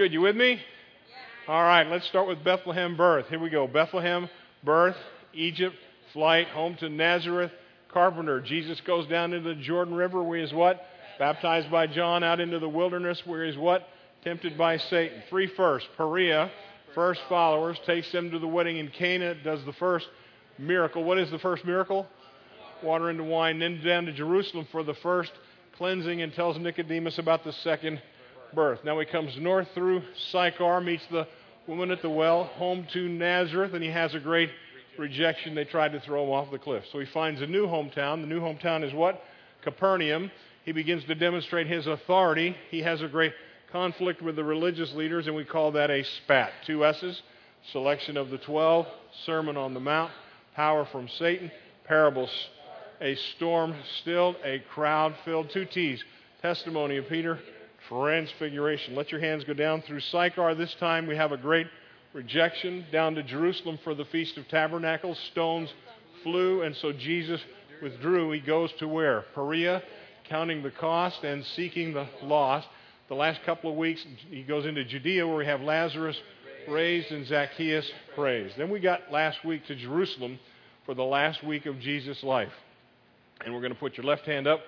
Good. You with me? All right, let's start with Bethlehem birth. Here we go. Bethlehem birth, Egypt, flight, home to Nazareth, carpenter. Jesus goes down into the Jordan River where he's what? Baptized by John out into the wilderness where he's what? Tempted by Satan. Three first. Perea, first followers, takes them to the wedding in Cana, does the first miracle. What is the first miracle? Water into wine. Then down to Jerusalem for the first cleansing and tells Nicodemus about the second birth. Now he comes north through Sychar, meets the woman at the well, home to Nazareth, and he has a great rejection. They tried to throw him off the cliff. So he finds a new hometown. The new hometown is what? Capernaum. He begins to demonstrate his authority. He has a great conflict with the religious leaders, and we call that a spat. Two S's selection of the twelve, Sermon on the Mount, power from Satan, parables, a storm stilled, a crowd filled. Two T's testimony of Peter, transfiguration. Let your hands go down through Sychar. This time we have a great rejection down to Jerusalem for the Feast of Tabernacles. Stones flew, and so Jesus withdrew. He goes to where? Perea, counting the cost and seeking the lost. The last couple of weeks, he goes into Judea where we have Lazarus raised and Zacchaeus praised. Then we got last week to Jerusalem for the last week of Jesus' life. And we're going to put your left hand up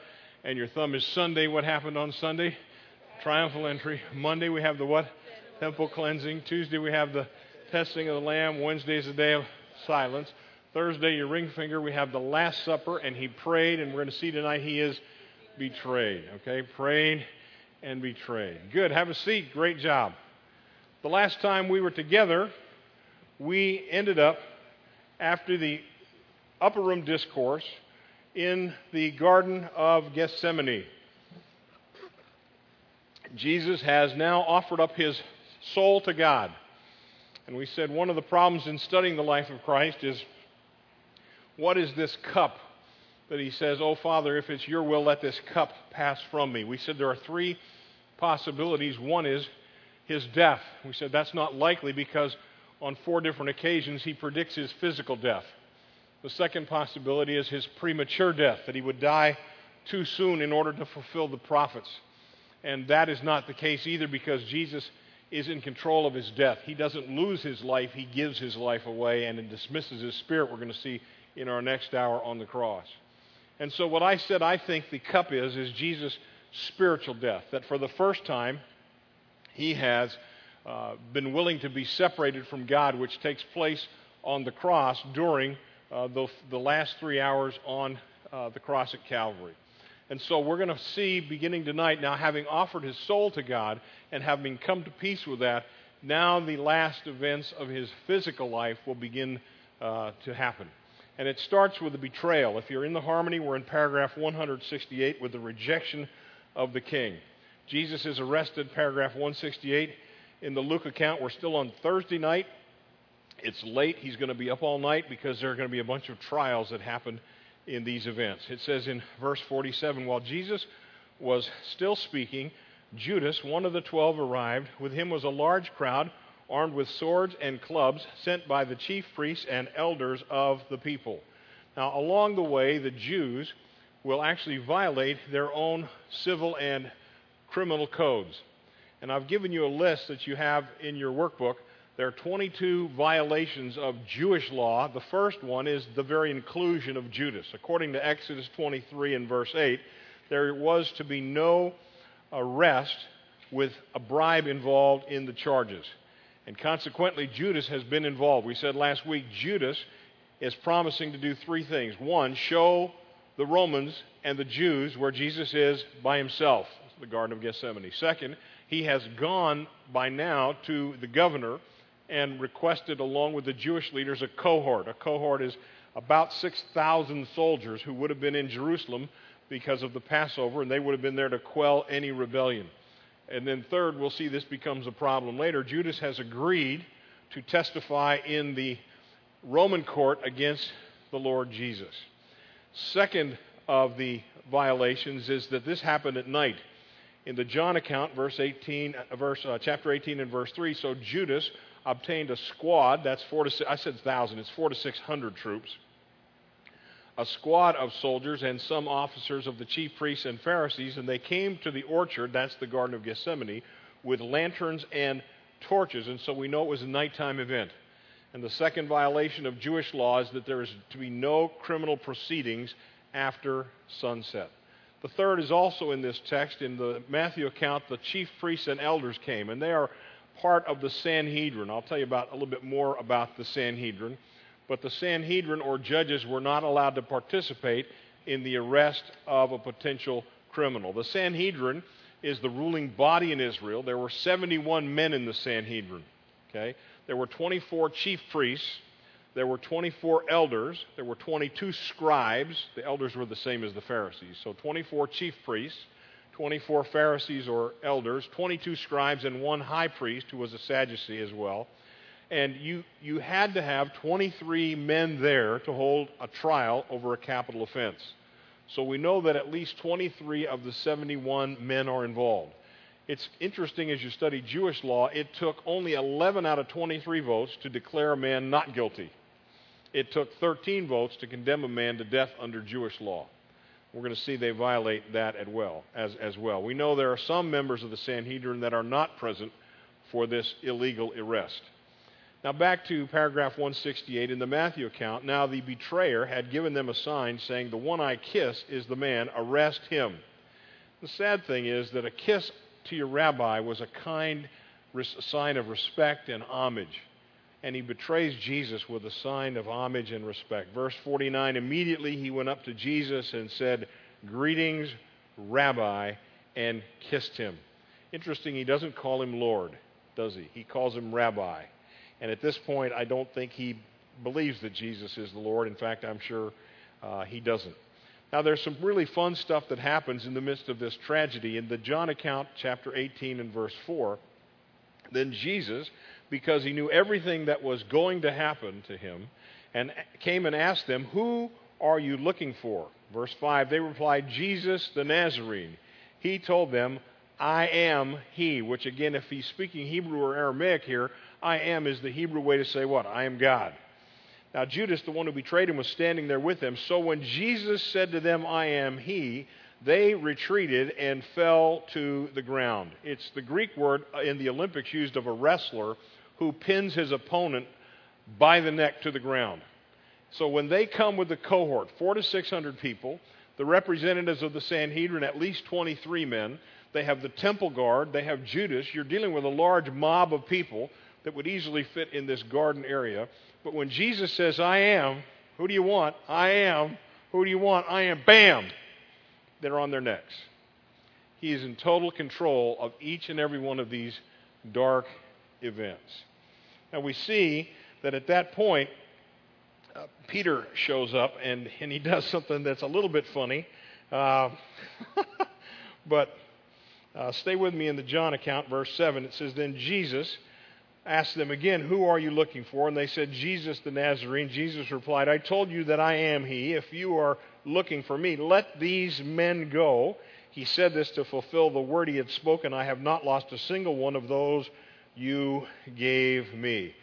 and your thumb is Sunday. What happened on Sunday? Triumphal entry. Monday we have the what? Temple cleansing. Tuesday we have the testing of the lamb. Wednesday is the day of silence. Thursday, your ring finger, we have the Last Supper, and he prayed, and we're going to see tonight he is betrayed. Okay? Prayed and betrayed. Good. Have a seat. Great job. The last time we were together, we ended up, after the upper room discourse, in the Garden of Gethsemane. Jesus has now offered up his soul to God. And we said one of the problems in studying the life of Christ is what is this cup that he says, Oh, Father, if it's your will, let this cup pass from me? We said there are three possibilities. One is his death. We said that's not likely because on four different occasions he predicts his physical death. The second possibility is his premature death, that he would die too soon in order to fulfill the prophets. And that is not the case either because Jesus is in control of his death. He doesn't lose his life, he gives his life away and dismisses his spirit, we're going to see in our next hour on the cross. And so, what I said I think the cup is, is Jesus' spiritual death. That for the first time, he has uh, been willing to be separated from God, which takes place on the cross during uh, the, the, last three hours on uh, the cross at Calvary. And so we're going to see beginning tonight, now having offered his soul to God and having come to peace with that, now the last events of his physical life will begin uh, to happen. And it starts with the betrayal. If you're in the harmony, we're in paragraph 168 with the rejection of the king. Jesus is arrested, paragraph 168. In the Luke account, we're still on Thursday night. It's late. He's going to be up all night because there are going to be a bunch of trials that happen in these events. It says in verse 47 While Jesus was still speaking, Judas, one of the twelve, arrived. With him was a large crowd armed with swords and clubs sent by the chief priests and elders of the people. Now, along the way, the Jews will actually violate their own civil and criminal codes. And I've given you a list that you have in your workbook there are 22 violations of Jewish law. The first one is the very inclusion of Judas. According to Exodus 23 and verse 8, there was to be no arrest with a bribe involved in the charges. And consequently, Judas has been involved. We said last week Judas is promising to do three things. One, show the Romans and the Jews where Jesus is by himself, the Garden of Gethsemane. Second, he has gone by now to the governor and requested, along with the Jewish leaders, a cohort. A cohort is about 6,000 soldiers who would have been in Jerusalem because of the Passover, and they would have been there to quell any rebellion. And then, third, we'll see this becomes a problem later. Judas has agreed to testify in the Roman court against the Lord Jesus. Second of the violations is that this happened at night. In the John account, verse 18, uh, verse, uh, chapter 18 and verse 3, so Judas obtained a squad. That's four to six, I said thousand. It's four to six hundred troops. A squad of soldiers and some officers of the chief priests and Pharisees, and they came to the orchard. That's the Garden of Gethsemane, with lanterns and torches, and so we know it was a nighttime event. And the second violation of Jewish law is that there is to be no criminal proceedings after sunset. The third is also in this text. In the Matthew account, the chief priests and elders came, and they are part of the Sanhedrin. I'll tell you about a little bit more about the Sanhedrin. But the Sanhedrin or judges were not allowed to participate in the arrest of a potential criminal. The Sanhedrin is the ruling body in Israel. There were 71 men in the Sanhedrin. Okay? There were 24 chief priests. There were 24 elders. There were 22 scribes. The elders were the same as the Pharisees. So 24 chief priests, 24 Pharisees or elders, 22 scribes, and one high priest who was a Sadducee as well. And you, you had to have 23 men there to hold a trial over a capital offense. So we know that at least 23 of the 71 men are involved. It's interesting as you study Jewish law, it took only 11 out of 23 votes to declare a man not guilty. It took 13 votes to condemn a man to death under Jewish law. We're going to see they violate that as well, as, as well. We know there are some members of the Sanhedrin that are not present for this illegal arrest. Now, back to paragraph 168 in the Matthew account. Now, the betrayer had given them a sign saying, The one I kiss is the man, arrest him. The sad thing is that a kiss to your rabbi was a kind sign of respect and homage. And he betrays Jesus with a sign of homage and respect. Verse 49 Immediately he went up to Jesus and said, Greetings, Rabbi, and kissed him. Interesting, he doesn't call him Lord, does he? He calls him Rabbi. And at this point, I don't think he believes that Jesus is the Lord. In fact, I'm sure uh, he doesn't. Now, there's some really fun stuff that happens in the midst of this tragedy. In the John account, chapter 18 and verse 4, then Jesus, because he knew everything that was going to happen to him, and came and asked them, Who are you looking for? Verse 5, they replied, Jesus the Nazarene. He told them, I am he, which again, if he's speaking Hebrew or Aramaic here, I am is the Hebrew way to say what? I am God. Now, Judas, the one who betrayed him, was standing there with them. So when Jesus said to them, I am he, they retreated and fell to the ground. It's the Greek word in the Olympics used of a wrestler who pins his opponent by the neck to the ground. So when they come with the cohort, four to 600 people, the representatives of the Sanhedrin, at least 23 men, they have the temple guard, they have Judas. You're dealing with a large mob of people that would easily fit in this garden area. But when Jesus says, I am, who do you want? I am. Who do you want? I am. Bam! They're on their necks. He is in total control of each and every one of these dark events. Now we see that at that point, uh, Peter shows up and, and he does something that's a little bit funny. Uh, but uh, stay with me in the John account, verse 7. It says, Then Jesus asked them again, Who are you looking for? And they said, Jesus the Nazarene. Jesus replied, I told you that I am he. If you are looking for me, let these men go. He said this to fulfill the word he had spoken I have not lost a single one of those you gave me.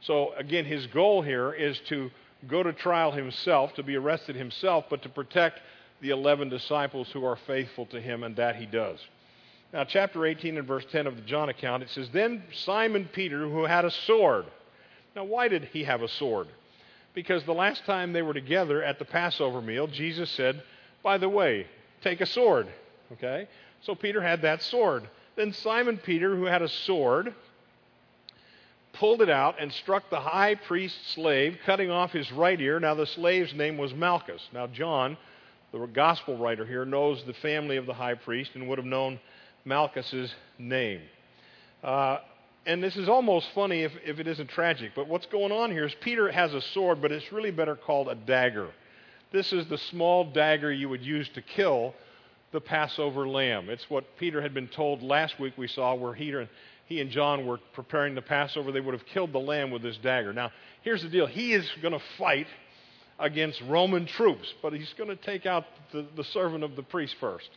So, again, his goal here is to go to trial himself, to be arrested himself, but to protect the 11 disciples who are faithful to him, and that he does. Now, chapter 18 and verse 10 of the John account, it says, Then Simon Peter, who had a sword. Now, why did he have a sword? Because the last time they were together at the Passover meal, Jesus said, By the way, take a sword. Okay? So Peter had that sword. Then Simon Peter, who had a sword, pulled it out and struck the high priest's slave, cutting off his right ear. Now, the slave's name was Malchus. Now, John, the gospel writer here, knows the family of the high priest and would have known Malchus's name. Uh, and this is almost funny if, if it isn't tragic, but what's going on here is Peter has a sword, but it's really better called a dagger. This is the small dagger you would use to kill the Passover lamb. It's what Peter had been told last week we saw where he and, he and John were preparing the Passover. They would have killed the lamb with this dagger. Now, here's the deal he is going to fight against Roman troops, but he's going to take out the, the servant of the priest first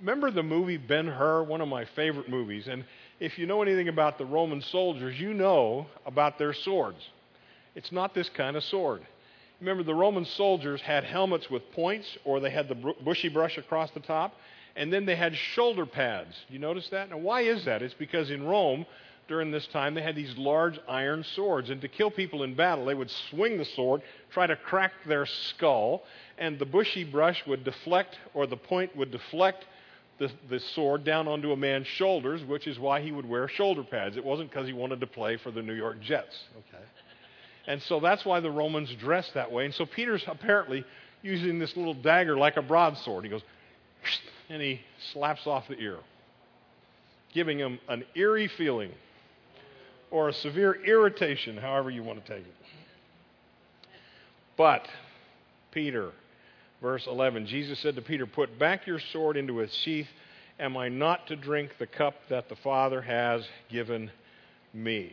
remember the movie Ben Hur, one of my favorite movies. And if you know anything about the Roman soldiers, you know about their swords. It's not this kind of sword. Remember, the Roman soldiers had helmets with points, or they had the bushy brush across the top, And then they had shoulder pads. You notice that? Now, why is that? It's because in Rome, during this time, they had these large iron swords. And to kill people in battle, they would swing the sword, try to crack their skull, and the bushy brush would deflect, or the point would deflect the, the sword down onto a man's shoulders, which is why he would wear shoulder pads. It wasn't because he wanted to play for the New York Jets. Okay. And so that's why the Romans dressed that way. And so Peter's apparently using this little dagger like a broadsword. He goes, and he slaps off the ear, giving him an eerie feeling or a severe irritation, however you want to take it. But Peter verse 11. Jesus said to Peter, Put back your sword into its sheath. Am I not to drink the cup that the Father has given me?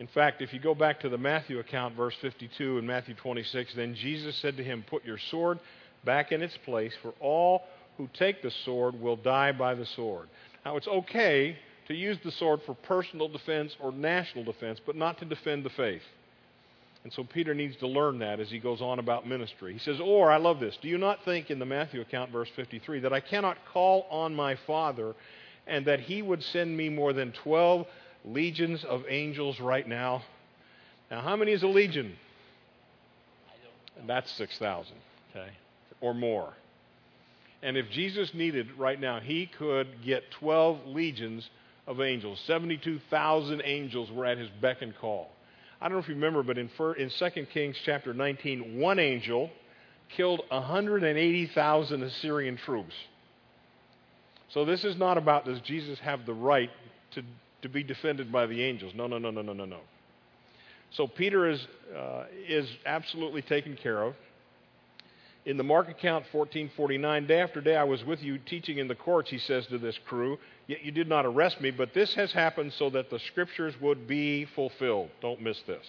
In fact, if you go back to the Matthew account, verse 52 and Matthew 26, then Jesus said to him, Put your sword back in its place, for all who take the sword will die by the sword. Now, it's okay to use the sword for personal defense or national defense, but not to defend the faith. And so Peter needs to learn that as he goes on about ministry. He says, Or, I love this, do you not think in the Matthew account, verse 53, that I cannot call on my Father and that he would send me more than 12 legions of angels right now? Now, how many is a legion? That's 6,000, okay, or more. And if Jesus needed right now, he could get 12 legions of angels. 72,000 angels were at his beck and call. I don't know if you remember, but in, in 2 Kings chapter 19, one angel killed 180,000 Assyrian troops. So this is not about does Jesus have the right to, to be defended by the angels. No, no, no, no, no, no, no. So Peter is, uh, is absolutely taken care of. In the Mark account 1449, day after day I was with you teaching in the courts, he says to this crew, Yet you did not arrest me, but this has happened so that the scriptures would be fulfilled. Don't miss this.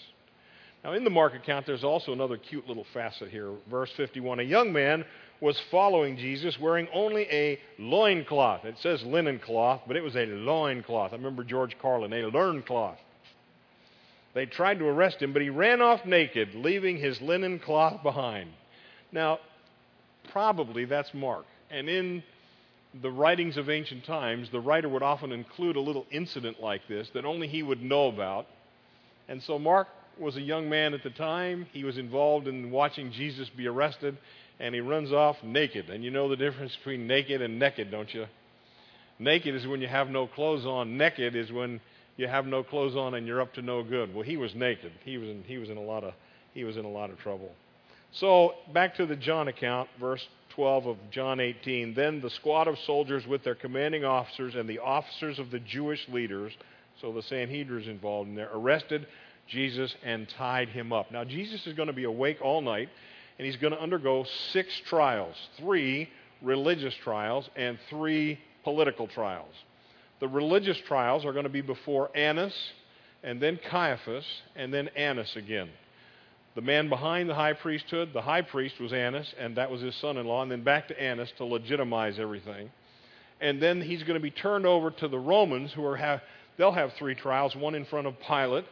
Now, in the Mark account, there's also another cute little facet here. Verse 51 A young man was following Jesus wearing only a loincloth. It says linen cloth, but it was a loincloth. I remember George Carlin, a learn cloth. They tried to arrest him, but he ran off naked, leaving his linen cloth behind. Now, probably that's Mark. And in the writings of ancient times, the writer would often include a little incident like this that only he would know about. And so Mark was a young man at the time. He was involved in watching Jesus be arrested, and he runs off naked. And you know the difference between naked and naked, don't you? Naked is when you have no clothes on. Naked is when you have no clothes on and you're up to no good. Well, he was naked. He was in, he was in a lot of he was in a lot of trouble. So back to the John account, verse 12 of John 18. Then the squad of soldiers with their commanding officers and the officers of the Jewish leaders, so the Sanhedrin's involved in there, arrested Jesus and tied him up. Now, Jesus is going to be awake all night, and he's going to undergo six trials three religious trials and three political trials. The religious trials are going to be before Annas, and then Caiaphas, and then Annas again the man behind the high priesthood, the high priest was Annas, and that was his son in law, and then back to Annas to legitimize everything. And then he's going to be turned over to the Romans, who are have, they'll have three trials one in front of Pilate,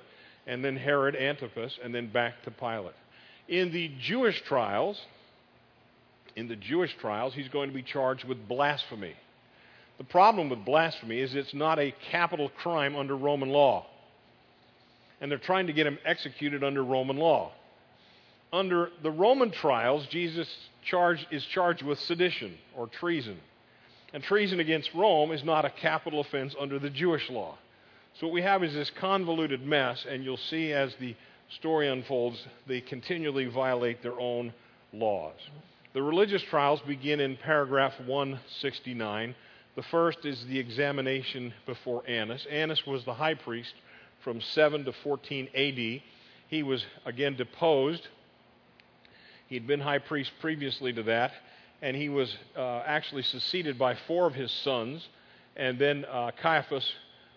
and then Herod Antipas, and then back to Pilate. In the Jewish trials, in the Jewish trials, he's going to be charged with blasphemy. The problem with blasphemy is it's not a capital crime under Roman law. And they're trying to get him executed under Roman law under the Roman trials, Jesus charged, is charged with sedition or treason. And treason against Rome is not a capital offense under the Jewish law. So what we have is this convoluted mess, and you'll see as the story unfolds, they continually violate their own laws. The religious trials begin in paragraph 169. The first is the examination before Annas. Annas was the high priest from 7 to 14 AD. He was again deposed He'd been high priest previously to that, and he was uh, actually succeeded by four of his sons, and then uh, Caiaphas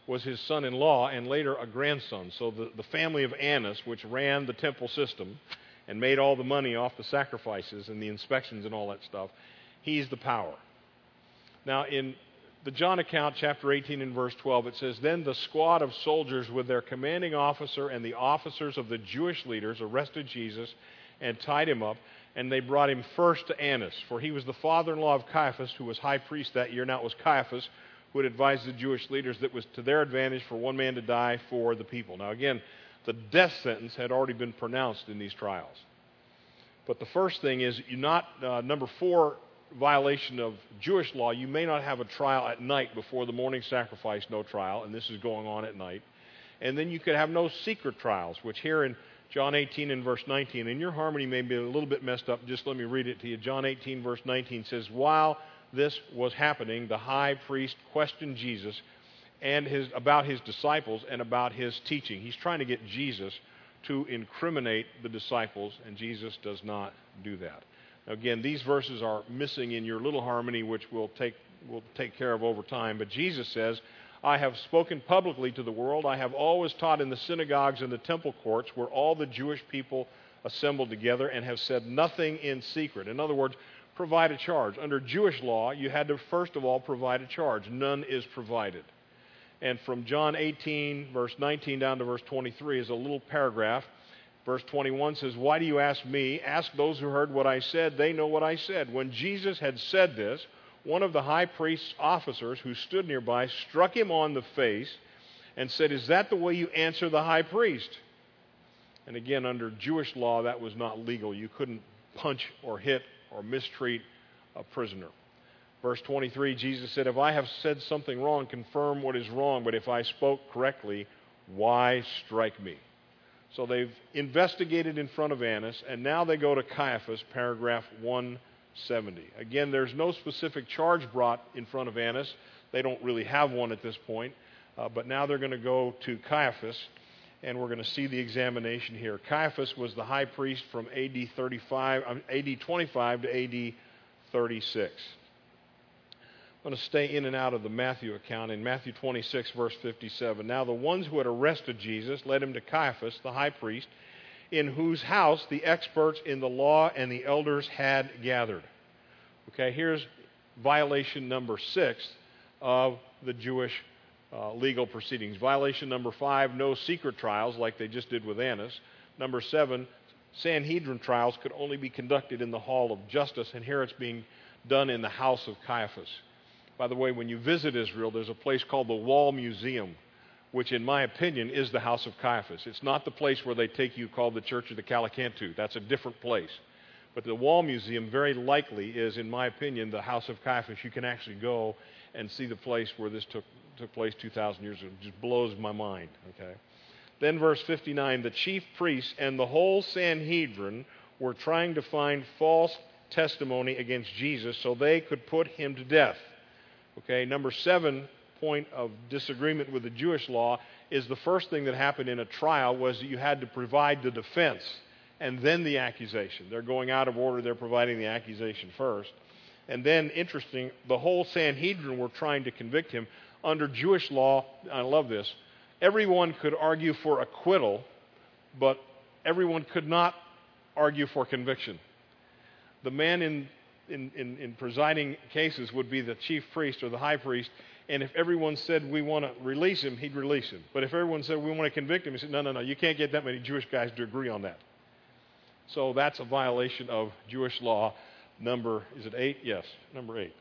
was his son in law and later a grandson. So the, the family of Annas, which ran the temple system and made all the money off the sacrifices and the inspections and all that stuff, he's the power. Now, in the John account, chapter 18 and verse 12, it says, Then the squad of soldiers with their commanding officer and the officers of the Jewish leaders arrested Jesus and tied him up. and they brought him first to Annas, for he was the father in law of Caiaphas, who was high priest that year. Now it was Caiaphas who had advised the Jewish leaders that it was to their advantage for one man to die for the people. Now, again, the death sentence had already been pronounced in these trials. But the first thing is, you not uh, number four violation of Jewish law. You may not have a trial at night before the morning sacrifice, no trial, and this is going on at night. And then you could have no secret trials, which here in John 18 and verse 19, and your harmony may be a little bit messed up. Just let me read it to you. John 18, verse 19 says, While this was happening, the high priest questioned Jesus and his, about his disciples and about his teaching. He's trying to get Jesus to incriminate the disciples, and Jesus does not do that. Now, again, these verses are missing in your little harmony, which we'll take, we'll take care of over time. But Jesus says, I have spoken publicly to the world. I have always taught in the synagogues and the temple courts where all the Jewish people assembled together and have said nothing in secret. In other words, provide a charge. Under Jewish law, you had to first of all provide a charge. None is provided. And from John 18, verse 19 down to verse 23 is a little paragraph. Verse 21 says, Why do you ask me? Ask those who heard what I said. They know what I said. When Jesus had said this, one of the high priest's officers who stood nearby struck him on the face and said, Is that the way you answer the high priest? And again, under Jewish law, that was not legal. You couldn't punch or hit or mistreat a prisoner. Verse 23, Jesus said, If I have said something wrong, confirm what is wrong, but if I spoke correctly, why strike me? So they've investigated in front of Annas, and now they go to Caiaphas, paragraph 170. Again, there's no specific charge brought in front of Annas. They don't really have one at this point, uh, but now they're going to go to Caiaphas, and we're going to see the examination here. Caiaphas was the high priest from AD 35, um, AD 25 to AD 36. I'm going to stay in and out of the Matthew account in Matthew 26, verse 57. Now, the ones who had arrested Jesus led him to Caiaphas, the high priest, in whose house the experts in the law and the elders had gathered. Okay, here's violation number six of the Jewish uh, legal proceedings. Violation number five no secret trials like they just did with Annas. Number seven, Sanhedrin trials could only be conducted in the hall of justice, and here it's being done in the house of Caiaphas. By the way, when you visit Israel, there's a place called the Wohl Museum, which, in my opinion, is the house of Caiaphas. It's not the place where they take you called the Church of the Gallicantu. That's a different place. But the Wohl Museum very likely is, in my opinion, the house of Caiaphas. You can actually go and see the place where this took, took place 2,000 years ago. It just blows my mind, okay? Then, verse 59 the chief priests and the whole Sanhedrin were trying to find false testimony against Jesus so they could put him to death. Okay, number seven point of disagreement with the Jewish law is the first thing that happened in a trial was that you had to provide the defense and then the accusation. They're going out of order, they're providing the accusation first. And then, interesting, the whole Sanhedrin were trying to convict him. Under Jewish law, I love this, everyone could argue for acquittal, but everyone could not argue for conviction. The man in in, in, in presiding cases would be the chief priest or the high priest. And if everyone said we want to release him, he'd release him. But if everyone said we want to convict him, he said, no, no, no, you can't get that many Jewish guys to agree on that. So that's a violation of Jewish law. Number, is it eight? Yes, number eight.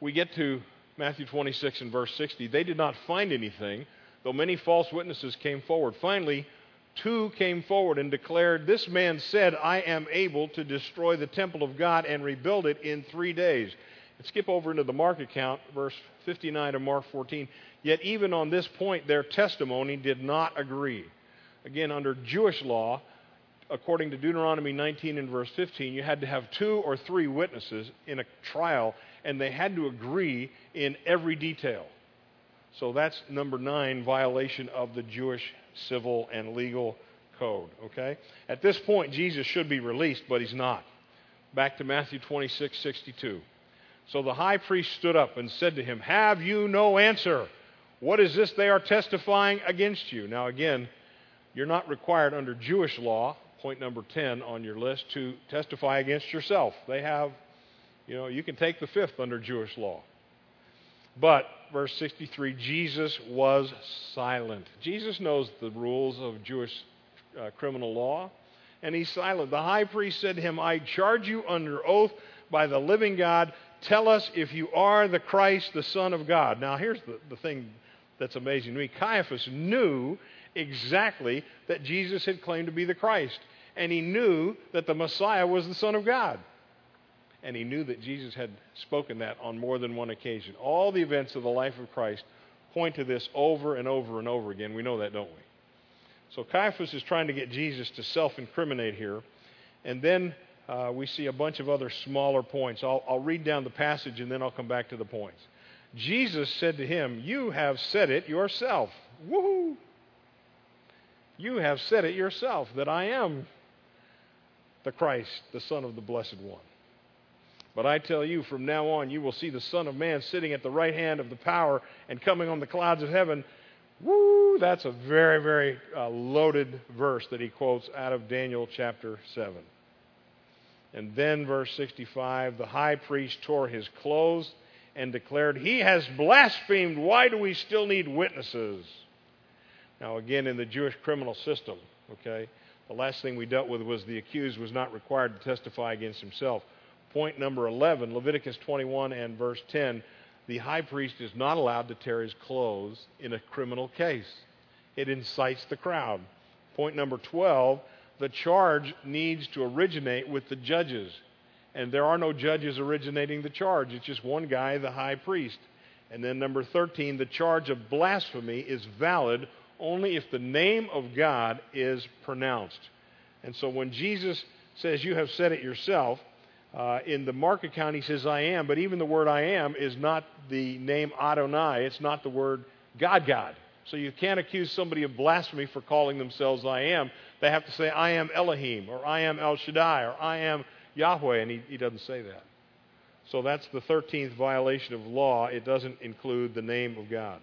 We get to Matthew 26 and verse 60. They did not find anything, though many false witnesses came forward. Finally, two came forward and declared, This man said, I am able to destroy the temple of God and rebuild it in three days. And skip over into the Mark account, verse 59 of Mark 14. Yet even on this point, their testimony did not agree. Again, under Jewish law, according to Deuteronomy 19 and verse 15, you had to have two or three witnesses in a trial, and they had to agree in every detail. So that's number nine, violation of the Jewish civil and legal code. Okay? At this point, Jesus should be released, but he's not. Back to Matthew 26, 62. So the high priest stood up and said to him, Have you no answer? What is this they are testifying against you? Now, again, you're not required under Jewish law, point number 10 on your list, to testify against yourself. They have, you know, you can take the fifth under Jewish law. But, verse 63, Jesus was silent. Jesus knows the rules of Jewish uh, criminal law, and he's silent. The high priest said to him, I charge you under oath by the living God, tell us if you are the Christ, the Son of God. Now, here's the, the thing that's amazing to me Caiaphas knew exactly that Jesus had claimed to be the Christ, and he knew that the Messiah was the Son of God. And he knew that Jesus had spoken that on more than one occasion. All the events of the life of Christ point to this over and over and over again. We know that, don't we? So Caiaphas is trying to get Jesus to self incriminate here. And then uh, we see a bunch of other smaller points. I'll, I'll read down the passage and then I'll come back to the points. Jesus said to him, You have said it yourself. Woohoo! You have said it yourself that I am the Christ, the Son of the Blessed One. But I tell you, from now on, you will see the Son of Man sitting at the right hand of the power and coming on the clouds of heaven. Woo! That's a very, very uh, loaded verse that he quotes out of Daniel chapter 7. And then, verse 65 the high priest tore his clothes and declared, He has blasphemed. Why do we still need witnesses? Now, again, in the Jewish criminal system, okay, the last thing we dealt with was the accused was not required to testify against himself. Point number 11, Leviticus 21 and verse 10 the high priest is not allowed to tear his clothes in a criminal case. It incites the crowd. Point number 12 the charge needs to originate with the judges. And there are no judges originating the charge, it's just one guy, the high priest. And then number 13, the charge of blasphemy is valid only if the name of God is pronounced. And so when Jesus says, You have said it yourself, uh, in the Mark account, he says, I am, but even the word I am is not the name Adonai. It's not the word God, God. So you can't accuse somebody of blasphemy for calling themselves I am. They have to say, I am Elohim, or I am El Shaddai, or I am Yahweh, and he, he doesn't say that. So that's the 13th violation of law. It doesn't include the name of God.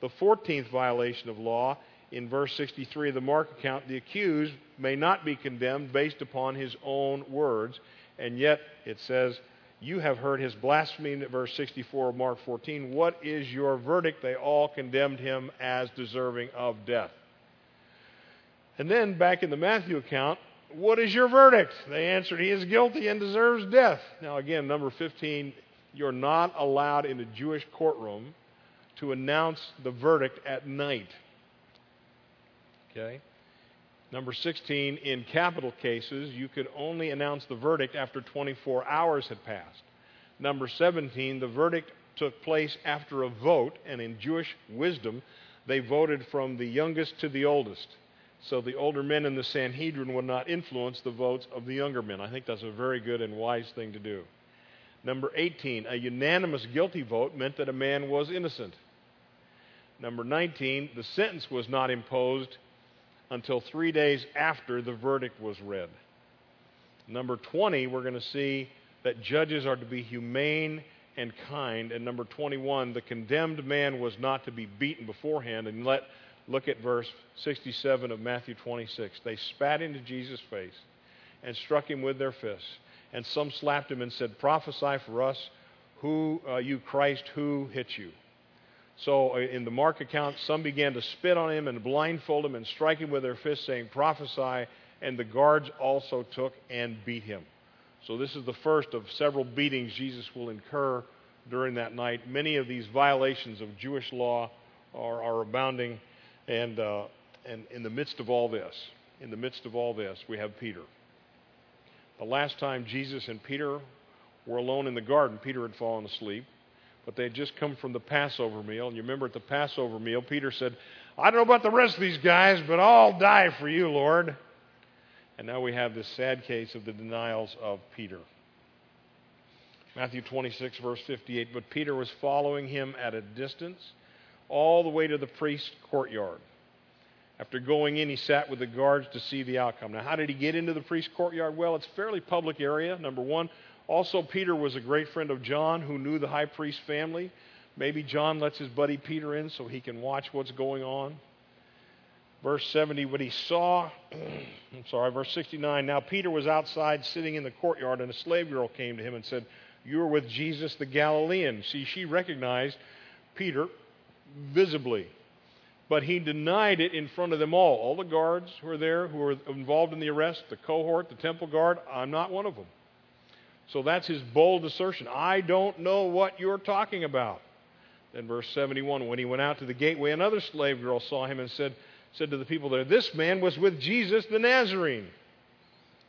The 14th violation of law, in verse 63 of the Mark account, the accused may not be condemned based upon his own words. And yet it says, You have heard his blasphemy, in verse 64 of Mark 14. What is your verdict? They all condemned him as deserving of death. And then back in the Matthew account, what is your verdict? They answered, He is guilty and deserves death. Now, again, number 15, you're not allowed in a Jewish courtroom to announce the verdict at night. Okay? Number 16, in capital cases, you could only announce the verdict after 24 hours had passed. Number 17, the verdict took place after a vote, and in Jewish wisdom, they voted from the youngest to the oldest. So the older men in the Sanhedrin would not influence the votes of the younger men. I think that's a very good and wise thing to do. Number 18, a unanimous guilty vote meant that a man was innocent. Number 19, the sentence was not imposed until three days after the verdict was read. Number 20, we're going to see that judges are to be humane and kind. And number 21, the condemned man was not to be beaten beforehand. And let look at verse 67 of Matthew 26. They spat into Jesus' face and struck him with their fists. And some slapped him and said, Prophesy for us, who uh, you Christ, who hit you? So uh, in the Mark account, some began to spit on him and blindfold him and strike him with their fists, saying, Prophesy. And the guards also took and beat him. So this is the first of several beatings Jesus will incur during that night. Many of these violations of Jewish law are, are abounding. And, uh, and in the midst of all this, in the midst of all this, we have Peter. The last time Jesus and Peter were alone in the garden, Peter had fallen asleep but they had just come from the Passover meal. And you remember at the Passover meal, Peter said, I don't know about the rest of these guys, but I'll die for you, Lord. And now we have this sad case of the denials of Peter. Matthew 26, verse 58. But Peter was following him at a distance all the way to the priest's courtyard. After going in, he sat with the guards to see the outcome. Now, how did he get into the priest's courtyard? Well, it's fairly public area, number one. Also, Peter was a great friend of John who knew the high priest family. Maybe John lets his buddy Peter in so he can watch what's going on. Verse 70, what he saw, I'm sorry, verse 69, now Peter was outside sitting in the courtyard, and a slave girl came to him and said, You are with Jesus the Galilean. See, she recognized Peter visibly. But he denied it in front of them all. All the guards who were there, who were involved in the arrest, the cohort, the temple guard, I'm not one of them. So that's his bold assertion. I don't know what you're talking about. Then verse 71, when he went out to the gateway, another slave girl saw him and said, said to the people there, This man was with Jesus the Nazarene.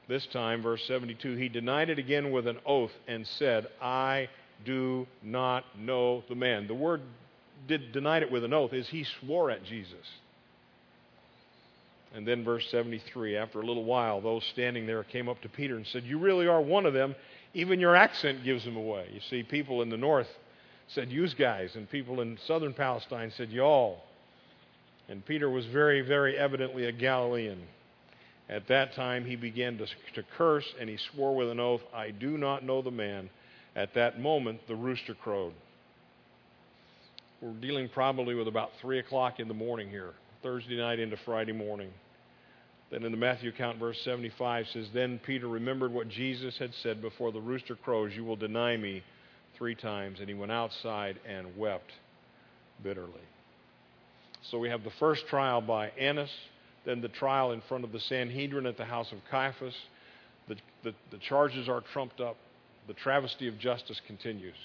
This time, verse 72, he denied it again with an oath and said, I do not know the man. The word did denied it with an oath is he swore at Jesus. And then verse 73, after a little while, those standing there came up to Peter and said, You really are one of them. Even your accent gives them away. You see, people in the north said, Use guys, and people in southern Palestine said, Y'all. And Peter was very, very evidently a Galilean. At that time, he began to, to curse, and he swore with an oath, I do not know the man. At that moment, the rooster crowed. We're dealing probably with about 3 o'clock in the morning here, Thursday night into Friday morning. Then in the Matthew account, verse 75 says, Then Peter remembered what Jesus had said before the rooster crows, You will deny me three times. And he went outside and wept bitterly. So we have the first trial by Annas, then the trial in front of the Sanhedrin at the house of Caiaphas. The, the, the charges are trumped up. The travesty of justice continues.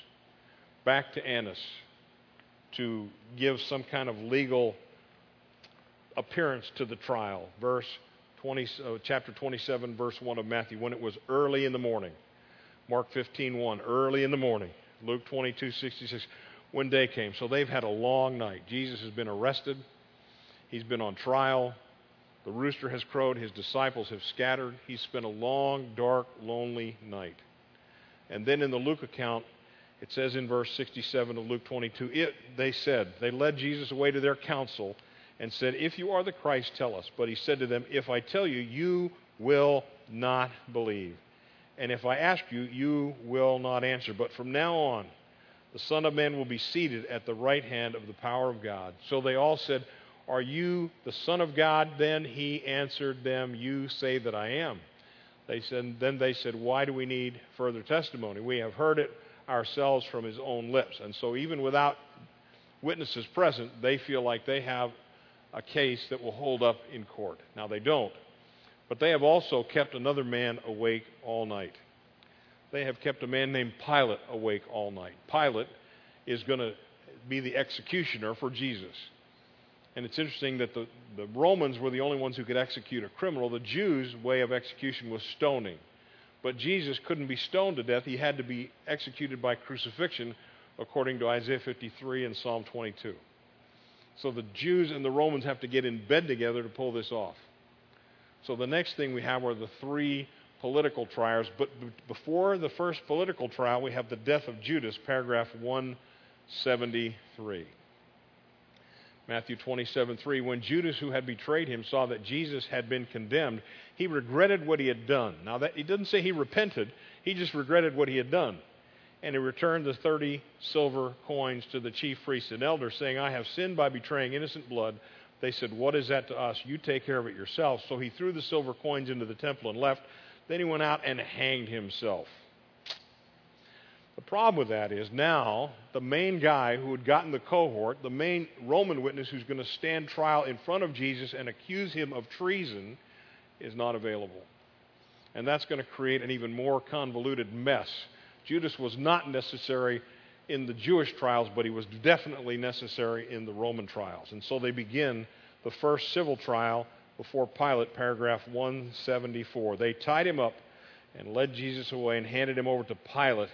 Back to Annas to give some kind of legal appearance to the trial. Verse 20, uh, chapter 27, verse 1 of Matthew, when it was early in the morning. Mark 15, 1, early in the morning. Luke 22, 66, when day came. So they've had a long night. Jesus has been arrested. He's been on trial. The rooster has crowed. His disciples have scattered. He's spent a long, dark, lonely night. And then in the Luke account, it says in verse 67 of Luke 22, it, they said, they led Jesus away to their council and said, If you are the Christ, tell us. But he said to them, If I tell you, you will not believe. And if I ask you, you will not answer. But from now on, the Son of Man will be seated at the right hand of the power of God. So they all said, Are you the Son of God? Then he answered them, You say that I am. They said, then they said, Why do we need further testimony? We have heard it ourselves from his own lips. And so, even without witnesses present, they feel like they have a case that will hold up in court. Now, they don't. But they have also kept another man awake all night. They have kept a man named Pilate awake all night. Pilate is going to be the executioner for Jesus. And it's interesting that the, the Romans were the only ones who could execute a criminal. The Jews' way of execution was stoning. But Jesus couldn't be stoned to death. He had to be executed by crucifixion, according to Isaiah 53 and Psalm 22. So the Jews and the Romans have to get in bed together to pull this off. So the next thing we have are the three political trials. But before the first political trial, we have the death of Judas, paragraph 173. Matthew 27 3. When Judas, who had betrayed him, saw that Jesus had been condemned, he regretted what he had done. Now, that, he doesn't say he repented, he just regretted what he had done. And he returned the 30 silver coins to the chief priests and elders, saying, I have sinned by betraying innocent blood. They said, What is that to us? You take care of it yourself. So he threw the silver coins into the temple and left. Then he went out and hanged himself. The problem with that is now the main guy who had gotten the cohort, the main Roman witness who's going to stand trial in front of Jesus and accuse him of treason, is not available. And that's going to create an even more convoluted mess. Judas was not necessary in the Jewish trials, but he was definitely necessary in the Roman trials. And so they begin the first civil trial before Pilate, paragraph 174. They tied him up and led Jesus away and handed him over to Pilate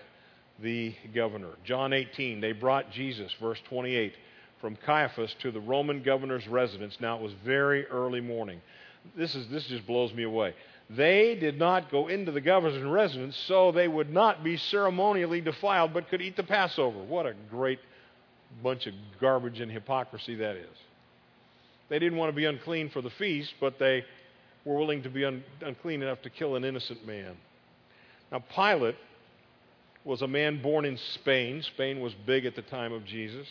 the governor. John 18, they brought Jesus, verse 28, from Caiaphas to the Roman governor's residence. Now it was very early morning. This, is, this just blows me away. They did not go into the governor's residence so they would not be ceremonially defiled but could eat the Passover. What a great bunch of garbage and hypocrisy that is. They didn't want to be unclean for the feast, but they were willing to be un- unclean enough to kill an innocent man. Now, Pilate was a man born in Spain. Spain was big at the time of Jesus.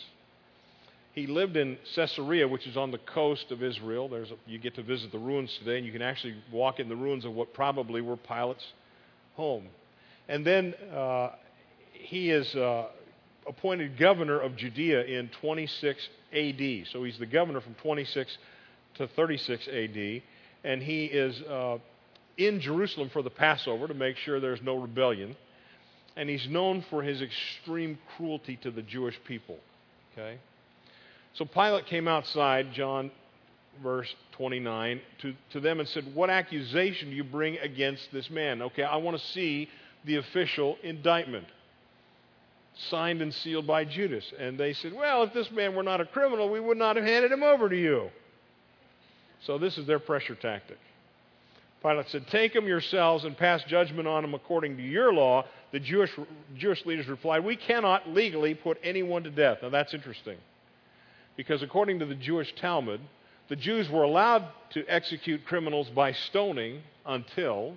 He lived in Caesarea, which is on the coast of Israel. There's a, you get to visit the ruins today, and you can actually walk in the ruins of what probably were Pilate's home. And then uh, he is uh, appointed governor of Judea in 26 AD. So he's the governor from 26 to 36 AD. And he is uh, in Jerusalem for the Passover to make sure there's no rebellion. And he's known for his extreme cruelty to the Jewish people. Okay? So Pilate came outside, John verse 29, to, to them and said, What accusation do you bring against this man? Okay, I want to see the official indictment signed and sealed by Judas. And they said, Well, if this man were not a criminal, we would not have handed him over to you. So this is their pressure tactic. Pilate said, Take them yourselves and pass judgment on them according to your law. The Jewish, Jewish leaders replied, We cannot legally put anyone to death. Now that's interesting. Because according to the Jewish Talmud, the Jews were allowed to execute criminals by stoning until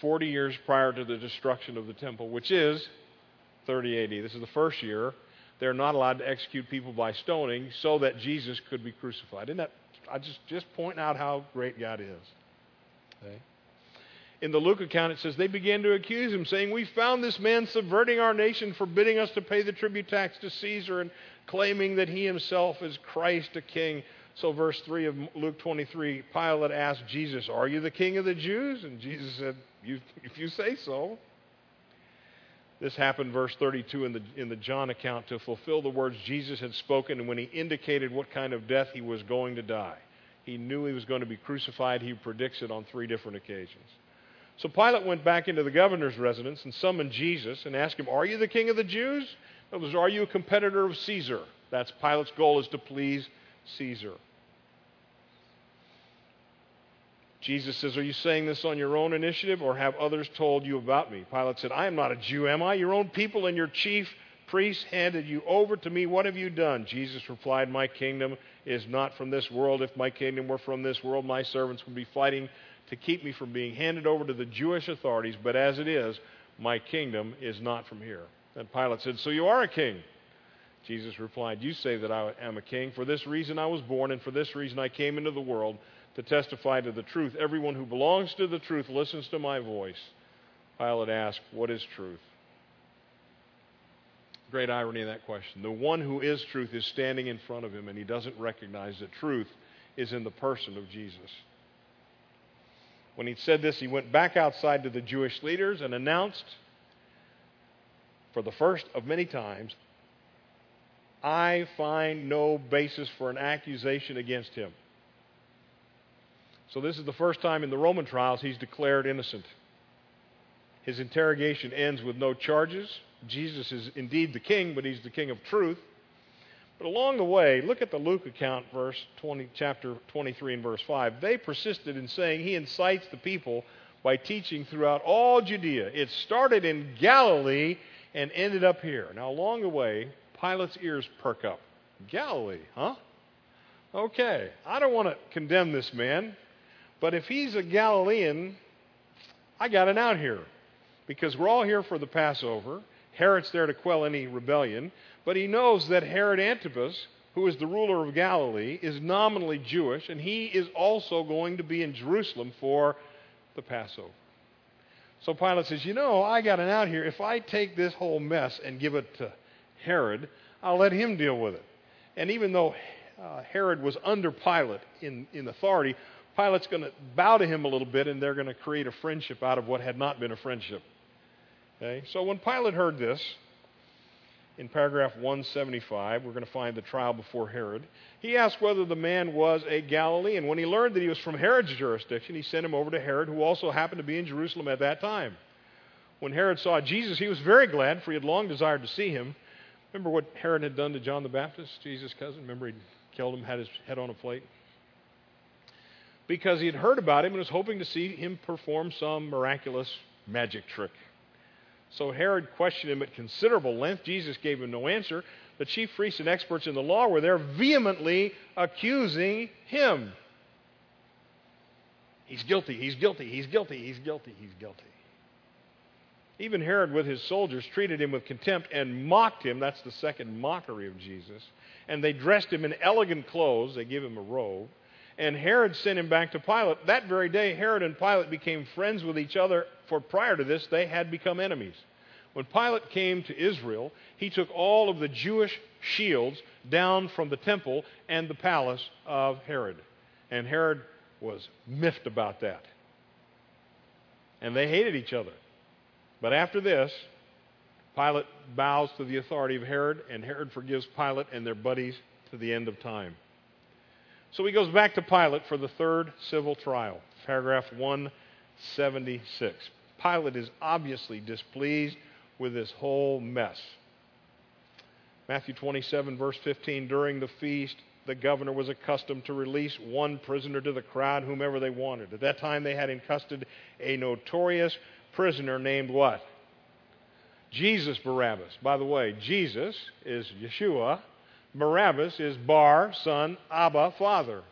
40 years prior to the destruction of the temple, which is 30 AD. This is the first year. They're not allowed to execute people by stoning so that Jesus could be crucified. Isn't that, I just, just point out how great God is. In the Luke account, it says they began to accuse him, saying, We found this man subverting our nation, forbidding us to pay the tribute tax to Caesar, and claiming that he himself is Christ, a king. So, verse 3 of Luke 23, Pilate asked Jesus, Are you the king of the Jews? And Jesus said, If you say so. This happened, verse 32 in the, in the John account, to fulfill the words Jesus had spoken and when he indicated what kind of death he was going to die. He knew he was going to be crucified. He predicts it on three different occasions. So Pilate went back into the governor's residence and summoned Jesus and asked him, Are you the king of the Jews? Other words, are you a competitor of Caesar? That's Pilate's goal is to please Caesar. Jesus says, Are you saying this on your own initiative, or have others told you about me? Pilate said, I am not a Jew, am I? Your own people and your chief priests handed you over to me. What have you done? Jesus replied, My kingdom is not from this world. If my kingdom were from this world, my servants would be fighting to keep me from being handed over to the Jewish authorities. But as it is, my kingdom is not from here. Then Pilate said, So you are a king? Jesus replied, You say that I am a king. For this reason I was born, and for this reason I came into the world to testify to the truth. Everyone who belongs to the truth listens to my voice. Pilate asked, What is truth? Great irony in that question. The one who is truth is standing in front of him, and he doesn't recognize that truth is in the person of Jesus. When he said this, he went back outside to the Jewish leaders and announced, for the first of many times, I find no basis for an accusation against him. So, this is the first time in the Roman trials he's declared innocent. His interrogation ends with no charges. Jesus is indeed the king, but he's the king of truth. But along the way, look at the Luke account, verse 20, chapter 23 and verse 5. They persisted in saying he incites the people by teaching throughout all Judea. It started in Galilee and ended up here. Now, along the way, Pilate's ears perk up. Galilee, huh? Okay, I don't want to condemn this man. But if he's a Galilean, I got an out here. Because we're all here for the Passover. Herod's there to quell any rebellion. But he knows that Herod Antipas, who is the ruler of Galilee, is nominally Jewish, and he is also going to be in Jerusalem for the Passover. So Pilate says, You know, I got an out here. If I take this whole mess and give it to Herod, I'll let him deal with it. And even though uh, Herod was under Pilate in, in authority, Pilate's going to bow to him a little bit, and they're going to create a friendship out of what had not been a friendship. Okay? So when Pilate heard this, in paragraph 175, we're going to find the trial before Herod. He asked whether the man was a Galilean. When he learned that he was from Herod's jurisdiction, he sent him over to Herod, who also happened to be in Jerusalem at that time. When Herod saw Jesus, he was very glad, for he had long desired to see him. Remember what Herod had done to John the Baptist, Jesus' cousin? Remember he'd killed him, had his head on a plate? because he had heard about him and was hoping to see him perform some miraculous magic trick. So Herod questioned him at considerable length. Jesus gave him no answer. The chief priests and experts in the law were there vehemently accusing him. He's guilty, he's guilty, he's guilty, he's guilty, he's guilty. Even Herod, with his soldiers, treated him with contempt and mocked him. That's the second mockery of Jesus. And they dressed him in elegant clothes. They gave him a robe and Herod sent him back to Pilate. That very day, Herod and Pilate became friends with each other, for prior to this, they had become enemies. When Pilate came to Israel, he took all of the Jewish shields down from the temple and the palace of Herod. And Herod was miffed about that. And they hated each other. But after this, Pilate bows to the authority of Herod, and Herod forgives Pilate and their buddies to the end of time. So he goes back to Pilate for the third civil trial, paragraph 176. Pilate is obviously displeased with this whole mess. Matthew 27, verse 15 During the feast, the governor was accustomed to release one prisoner to the crowd, whomever they wanted. At that time, they had in custody a notorious prisoner named what? Jesus Barabbas. By the way, Jesus is Yeshua. Barabbas is Bar, son, Abba, father.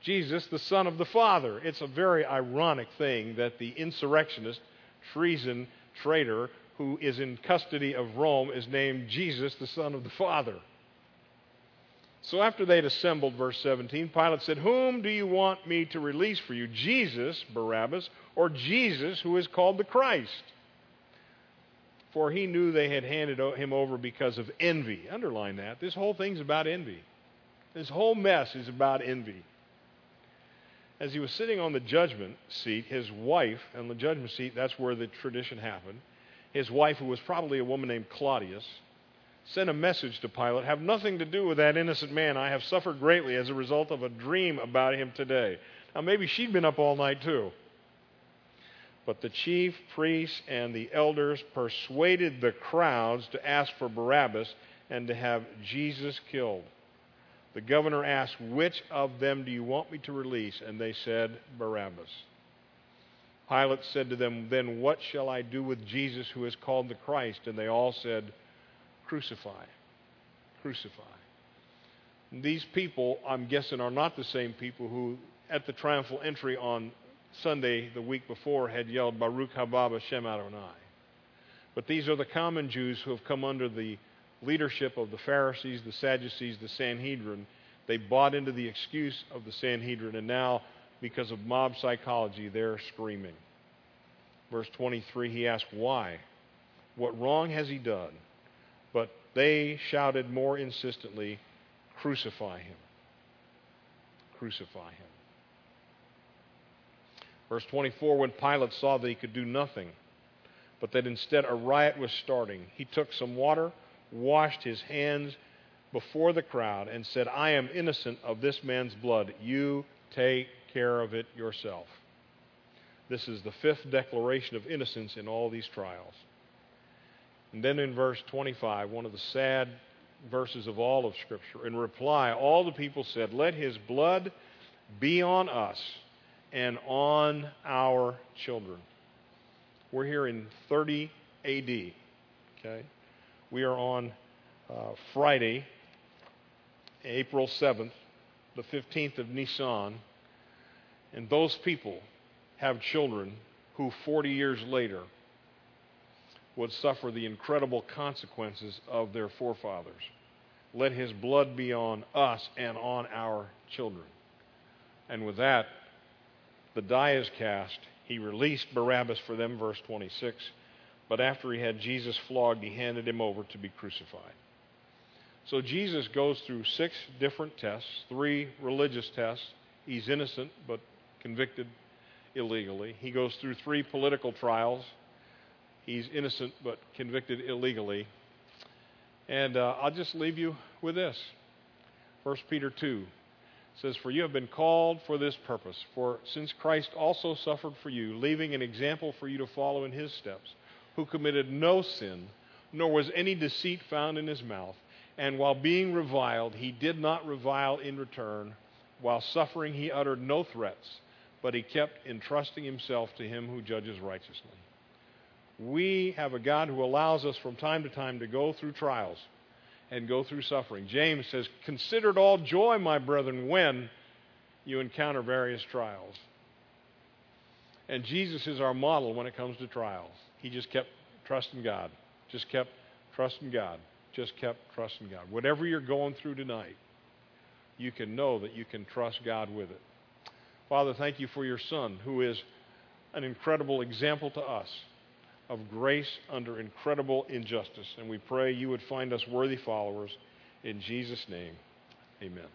Jesus, the son of the Father. It's a very ironic thing that the insurrectionist, treason, traitor who is in custody of Rome is named Jesus, the son of the Father. So after they'd assembled, verse 17, Pilate said, Whom do you want me to release for you, Jesus, Barabbas, or Jesus, who is called the Christ? For he knew they had handed him over because of envy. Underline that. This whole thing's about envy. This whole mess is about envy. As he was sitting on the judgment seat, his wife, and the judgment seat, that's where the tradition happened, his wife, who was probably a woman named Claudius, sent a message to Pilate Have nothing to do with that innocent man. I have suffered greatly as a result of a dream about him today. Now, maybe she'd been up all night too. But the chief priests and the elders persuaded the crowds to ask for Barabbas and to have Jesus killed. The governor asked, Which of them do you want me to release? And they said, Barabbas. Pilate said to them, Then what shall I do with Jesus who is called the Christ? And they all said, Crucify. Crucify. And these people, I'm guessing, are not the same people who, at the triumphal entry on Sunday the week before had yelled Baruch haba Hashem Adonai. But these are the common Jews who have come under the leadership of the Pharisees, the Sadducees, the Sanhedrin. They bought into the excuse of the Sanhedrin, and now, because of mob psychology, they're screaming. Verse 23, he asked, Why? What wrong has he done? But they shouted more insistently, Crucify him. Crucify him. Verse 24 When Pilate saw that he could do nothing, but that instead a riot was starting, he took some water, washed his hands before the crowd, and said, I am innocent of this man's blood. You take care of it yourself. This is the fifth declaration of innocence in all these trials. And then in verse 25, one of the sad verses of all of Scripture, in reply, all the people said, Let his blood be on us and on our children. We're here in 30 AD. Okay? We are on uh, Friday, April 7th, the 15th of Nisan, and those people have children who 40 years later would suffer the incredible consequences of their forefathers. Let his blood be on us and on our children. And with that, the die is cast. He released Barabbas for them, verse 26. But after he had Jesus flogged, he handed him over to be crucified. So Jesus goes through six different tests, three religious tests. He's innocent but convicted illegally. He goes through three political trials. He's innocent but convicted illegally. And uh, I'll just leave you with this 1 Peter 2 says, For you have been called for this purpose. For since Christ also suffered for you, leaving an example for you to follow in his steps, who committed no sin, nor was any deceit found in his mouth, and while being reviled, he did not revile in return. While suffering, he uttered no threats, but he kept entrusting himself to him who judges righteously. We have a God who allows us from time to time to go through trials and go through suffering. James says, Consider it all joy, my brethren, when you encounter various trials. And Jesus is our model when it comes to trials. He just kept trusting God, just kept trusting God, just kept trusting God. Whatever you're going through tonight, you can know that you can trust God with it. Father, thank you for your Son, who is an incredible example to us of grace under incredible injustice. And we pray you would find us worthy followers. In Jesus' name, amen.